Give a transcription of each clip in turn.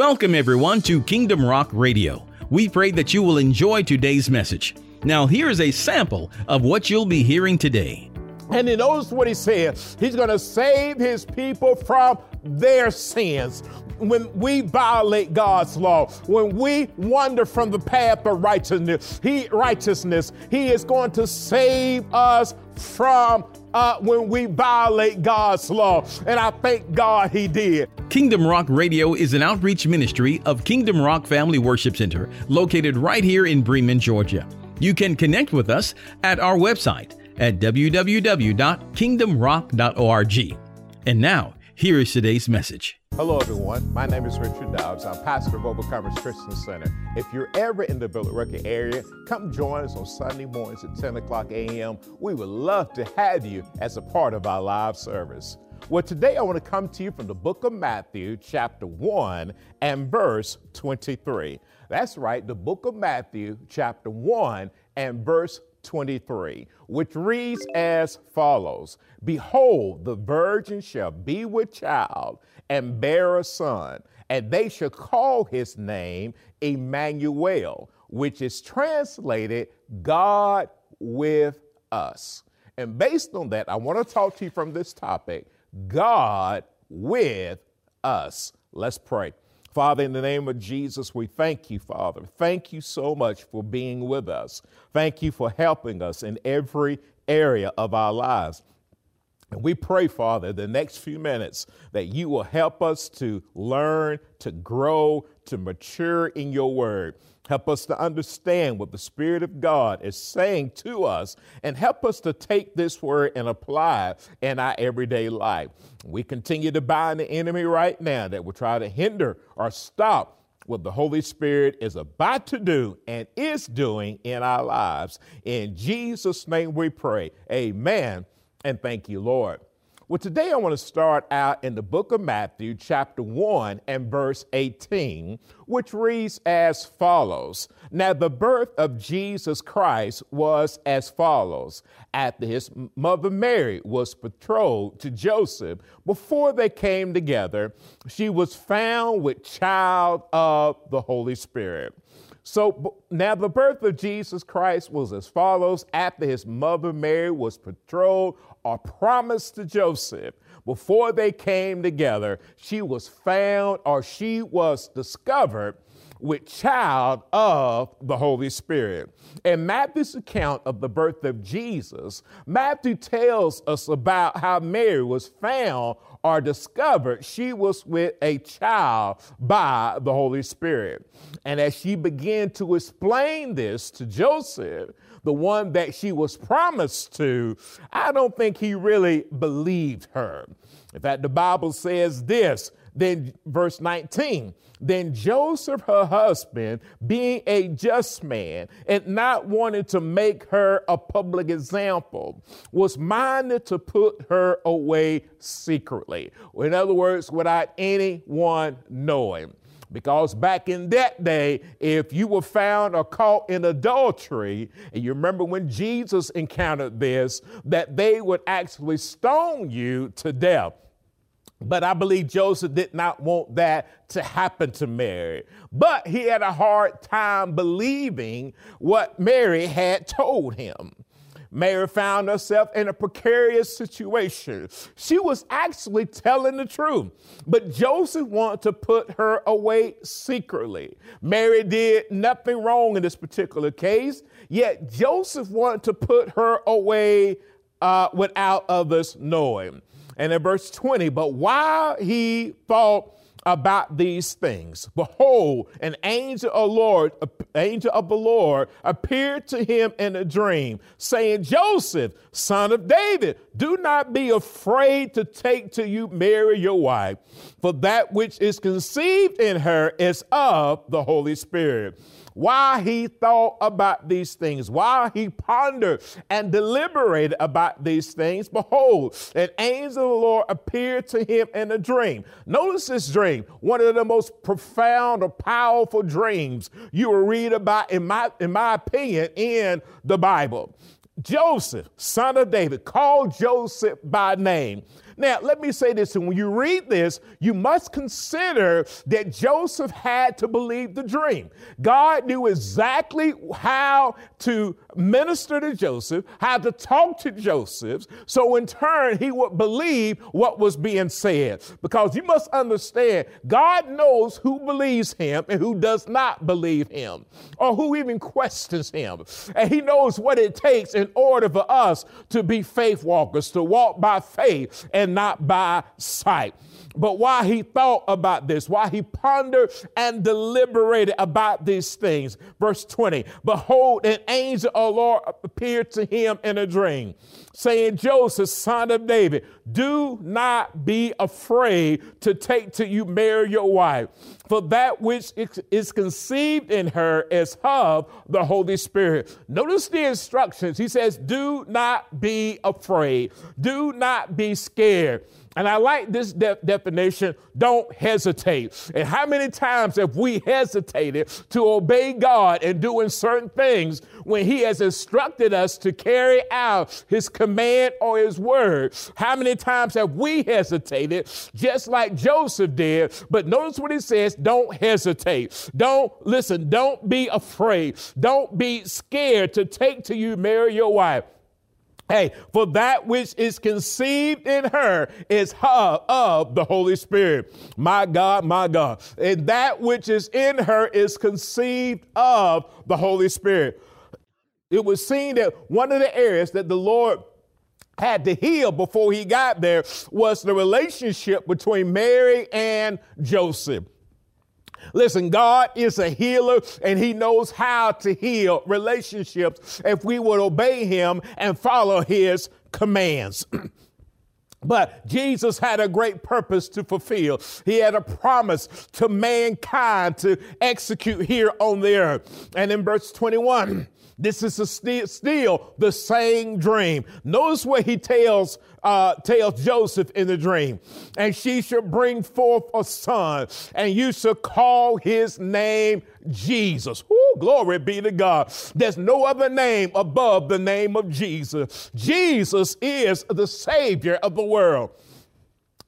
Welcome, everyone, to Kingdom Rock Radio. We pray that you will enjoy today's message. Now, here is a sample of what you'll be hearing today. And he knows what he said. He's going to save his people from their sins. When we violate God's law, when we wander from the path of righteousness, he righteousness, he is going to save us from uh, when we violate God's law. And I thank God he did. Kingdom Rock Radio is an outreach ministry of Kingdom Rock Family Worship Center located right here in Bremen, Georgia. You can connect with us at our website at www.kingdomrock.org. And now, here is today's message. Hello, everyone. My name is Richard Dobbs. I'm pastor of Overcomers Christian Center. If you're ever in the Villa Rica area, come join us on Sunday mornings at 10 o'clock a.m. We would love to have you as a part of our live service. Well, today I want to come to you from the book of Matthew, chapter 1 and verse 23. That's right, the book of Matthew, chapter 1 and verse 23, which reads as follows Behold, the virgin shall be with child and bear a son, and they shall call his name Emmanuel, which is translated God with us. And based on that, I want to talk to you from this topic God with us. Let's pray. Father, in the name of Jesus, we thank you, Father. Thank you so much for being with us. Thank you for helping us in every area of our lives. And we pray, Father, the next few minutes that you will help us to learn, to grow, to mature in your word. Help us to understand what the Spirit of God is saying to us and help us to take this word and apply it in our everyday life. We continue to bind the enemy right now that will try to hinder or stop what the Holy Spirit is about to do and is doing in our lives. In Jesus' name we pray. Amen. And thank you, Lord. Well, today I want to start out in the book of Matthew, chapter 1 and verse 18, which reads as follows Now, the birth of Jesus Christ was as follows. After his mother Mary was betrothed to Joseph, before they came together, she was found with child of the Holy Spirit. So now the birth of Jesus Christ was as follows after his mother Mary was betrothed or promised to Joseph. Before they came together, she was found or she was discovered with child of the Holy Spirit. In Matthew's account of the birth of Jesus, Matthew tells us about how Mary was found or discovered she was with a child by the Holy Spirit. And as she began to explain this to Joseph, the one that she was promised to, I don't think he really believed her. In fact, the Bible says this then, verse 19, then Joseph, her husband, being a just man and not wanting to make her a public example, was minded to put her away secretly. In other words, without anyone knowing. Because back in that day, if you were found or caught in adultery, and you remember when Jesus encountered this, that they would actually stone you to death. But I believe Joseph did not want that to happen to Mary. But he had a hard time believing what Mary had told him. Mary found herself in a precarious situation. She was actually telling the truth, but Joseph wanted to put her away secretly. Mary did nothing wrong in this particular case, yet Joseph wanted to put her away uh, without others knowing. And in verse 20, but while he thought about these things, behold, an angel of Lord, angel of the Lord appeared to him in a dream, saying, Joseph, son of David, do not be afraid to take to you Mary your wife, for that which is conceived in her is of the Holy Spirit while he thought about these things, while he pondered and deliberated about these things, behold, an angel of the Lord appeared to him in a dream. Notice this dream, one of the most profound or powerful dreams you will read about, in my, in my opinion, in the Bible. Joseph, son of David, called Joseph by name. Now, let me say this, and when you read this, you must consider that Joseph had to believe the dream. God knew exactly how to minister to Joseph, how to talk to Joseph, so in turn he would believe what was being said. Because you must understand, God knows who believes him and who does not believe him, or who even questions him. And he knows what it takes in order for us to be faith walkers, to walk by faith and not by sight. But while he thought about this, while he pondered and deliberated about these things, verse 20, behold, an angel of the Lord appeared to him in a dream, saying, Joseph, son of David, do not be afraid to take to you Mary your wife, for that which is conceived in her is of the Holy Spirit. Notice the instructions. He says, Do not be afraid, do not be scared. And I like this de- definition don't hesitate. And how many times have we hesitated to obey God and doing certain things when He has instructed us to carry out His command or His word? How many times have we hesitated, just like Joseph did? But notice what He says don't hesitate. Don't listen, don't be afraid. Don't be scared to take to you Mary, your wife. Hey, for that which is conceived in her is of the Holy Spirit. My God, my God. And that which is in her is conceived of the Holy Spirit. It was seen that one of the areas that the Lord had to heal before he got there was the relationship between Mary and Joseph. Listen, God is a healer and he knows how to heal relationships if we would obey him and follow his commands. But Jesus had a great purpose to fulfill. He had a promise to mankind to execute here on the earth. And in verse 21, this is still, still the same dream. Notice what he tells uh, tells Joseph in the dream, and she shall bring forth a son, and you shall call his name Jesus. Glory be to God. There's no other name above the name of Jesus. Jesus is the Savior of the world.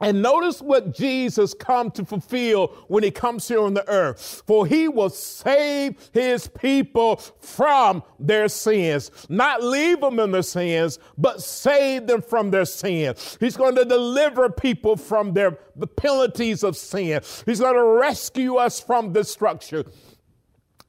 And notice what Jesus come to fulfill when he comes here on the earth. For he will save his people from their sins. Not leave them in their sins, but save them from their sins. He's going to deliver people from their the penalties of sin. He's going to rescue us from destruction.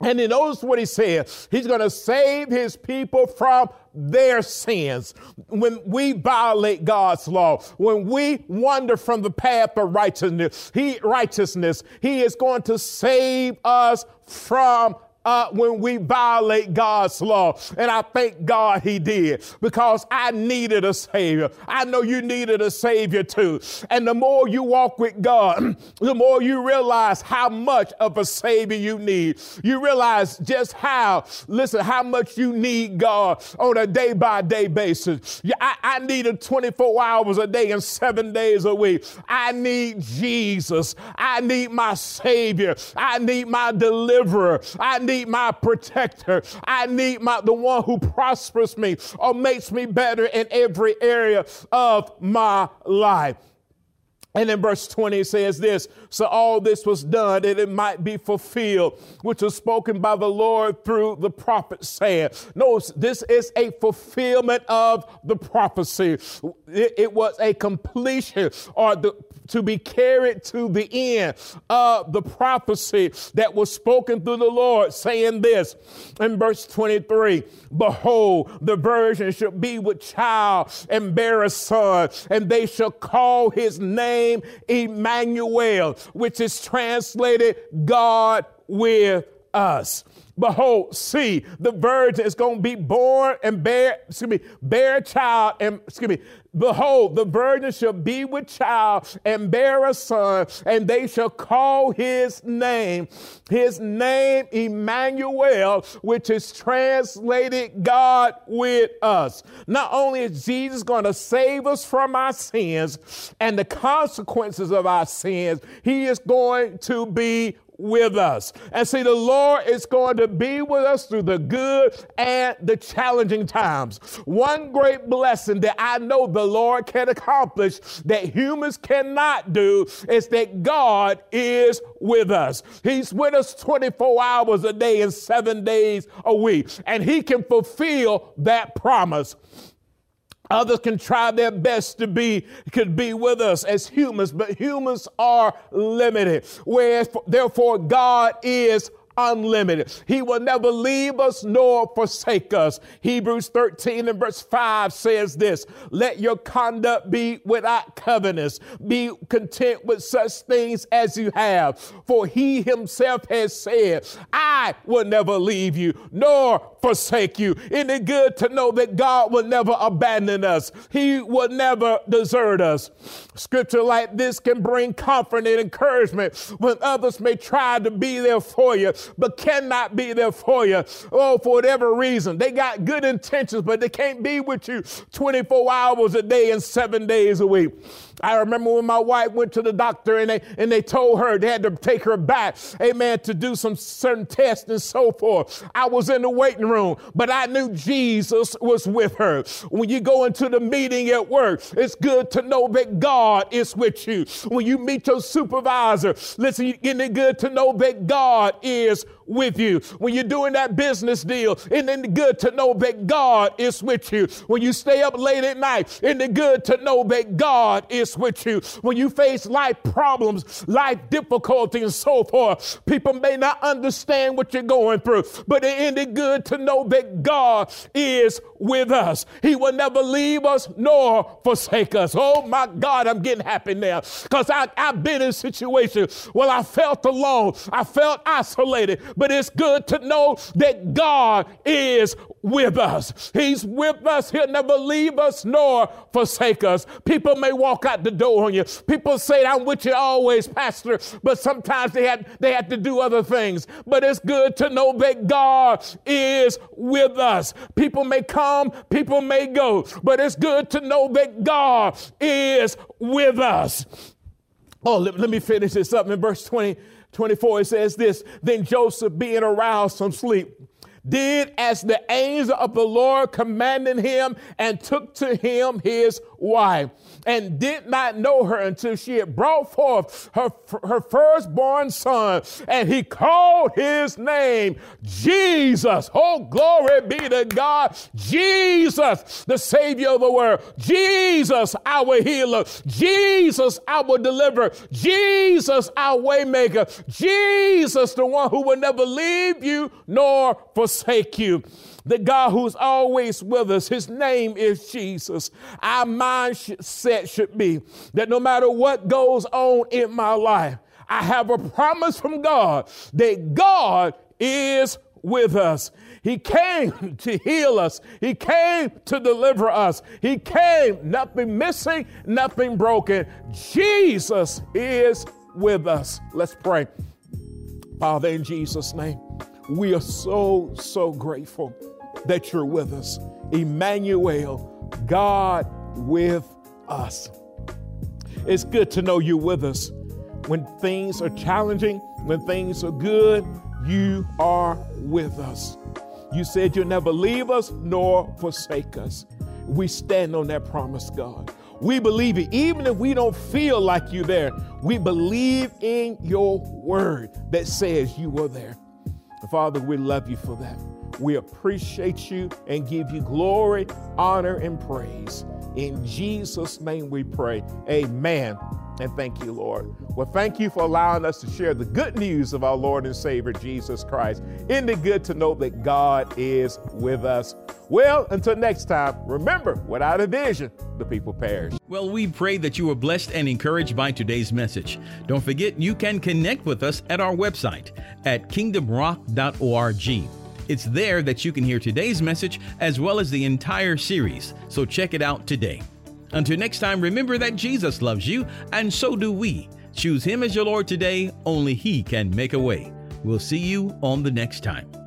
And he knows what he said. He's going to save his people from their sins. When we violate God's law, when we wander from the path of righteousness, he righteousness, he is going to save us from uh, when we violate God's law. And I thank God he did because I needed a Savior. I know you needed a Savior too. And the more you walk with God, the more you realize how much of a Savior you need. You realize just how, listen, how much you need God on a day by day basis. I, I needed 24 hours a day and seven days a week. I need Jesus. I need my Savior. I need my deliverer. I need my protector. I need my the one who prospers me or makes me better in every area of my life. And in verse 20 it says this So all this was done that it might be fulfilled, which was spoken by the Lord through the prophet, saying, Notice this is a fulfillment of the prophecy. It, it was a completion or the, to be carried to the end of the prophecy that was spoken through the Lord, saying this in verse 23 Behold, the virgin shall be with child and bear a son, and they shall call his name Emmanuel, which is translated God with us. Behold, see, the virgin is going to be born and bear, excuse me, bear a child and, excuse me, behold, the virgin shall be with child and bear a son, and they shall call his name, his name Emmanuel, which is translated God with us. Not only is Jesus going to save us from our sins and the consequences of our sins, he is going to be with us. And see, the Lord is going to be with us through the good and the challenging times. One great blessing that I know the Lord can accomplish that humans cannot do is that God is with us. He's with us 24 hours a day and seven days a week, and He can fulfill that promise. Others can try their best to be, could be with us as humans, but humans are limited. Whereas, therefore, God is unlimited. He will never leave us nor forsake us. Hebrews 13 and verse 5 says this Let your conduct be without covetousness. Be content with such things as you have. For he himself has said, I will never leave you nor forsake you. Isn't it good to know that God will never abandon us? He will never desert us. Scripture like this can bring comfort and encouragement when others may try to be there for you, but cannot be there for you. Oh, for whatever reason. They got good intentions, but they can't be with you 24 hours a day and seven days a week. I remember when my wife went to the doctor and they, and they told her they had to take her back, amen, to do some certain tests and so forth. I was in the waiting room, but I knew Jesus was with her. When you go into the meeting at work, it's good to know that God is with you. When you meet your supervisor, listen, isn't it good to know that God is with you. When you're doing that business deal, isn't it good to know that God is with you? When you stay up late at night, isn't it good to know that God is with you? When you face life problems, life difficulty, and so forth, people may not understand what you're going through, but isn't it good to know that God is with us? He will never leave us nor forsake us. Oh my God, I'm getting happy now because I've been in situations where I felt alone, I felt isolated, but it's good to know that God is with us. He's with us. He'll never leave us nor forsake us. People may walk out the door on you. People say, I'm with you always, Pastor, but sometimes they have, they have to do other things. But it's good to know that God is with us. People may come, people may go, but it's good to know that God is with us. Oh, let, let me finish this up in verse 20. 24, it says this Then Joseph, being aroused from sleep, did as the angel of the Lord commanded him and took to him his wife and did not know her until she had brought forth her, her firstborn son and he called his name Jesus. Oh, glory be to God. Jesus, the Savior of the world. Jesus, our healer. Jesus, our deliverer. Jesus, our waymaker. Jesus, the one who will never leave you nor forsake you the God who's always with us, his name is Jesus. Our mindset should be that no matter what goes on in my life, I have a promise from God that God is with us. He came to heal us. He came to deliver us. He came, nothing missing, nothing broken. Jesus is with us. Let's pray. Father, in Jesus' name, we are so, so grateful that you're with us. Emmanuel, God with us. It's good to know you're with us. When things are challenging, when things are good, you are with us. You said you'll never leave us nor forsake us. We stand on that promise, God. We believe it. Even if we don't feel like you're there, we believe in your word that says you were there. Father, we love you for that. We appreciate you and give you glory, honor, and praise. In Jesus' name we pray. Amen. And thank you, Lord. Well, thank you for allowing us to share the good news of our Lord and Savior, Jesus Christ. Isn't it good to know that God is with us? Well, until next time, remember, without a vision, the people perish. Well, we pray that you were blessed and encouraged by today's message. Don't forget, you can connect with us at our website at kingdomrock.org. It's there that you can hear today's message as well as the entire series, so check it out today. Until next time, remember that Jesus loves you, and so do we. Choose Him as your Lord today, only He can make a way. We'll see you on the next time.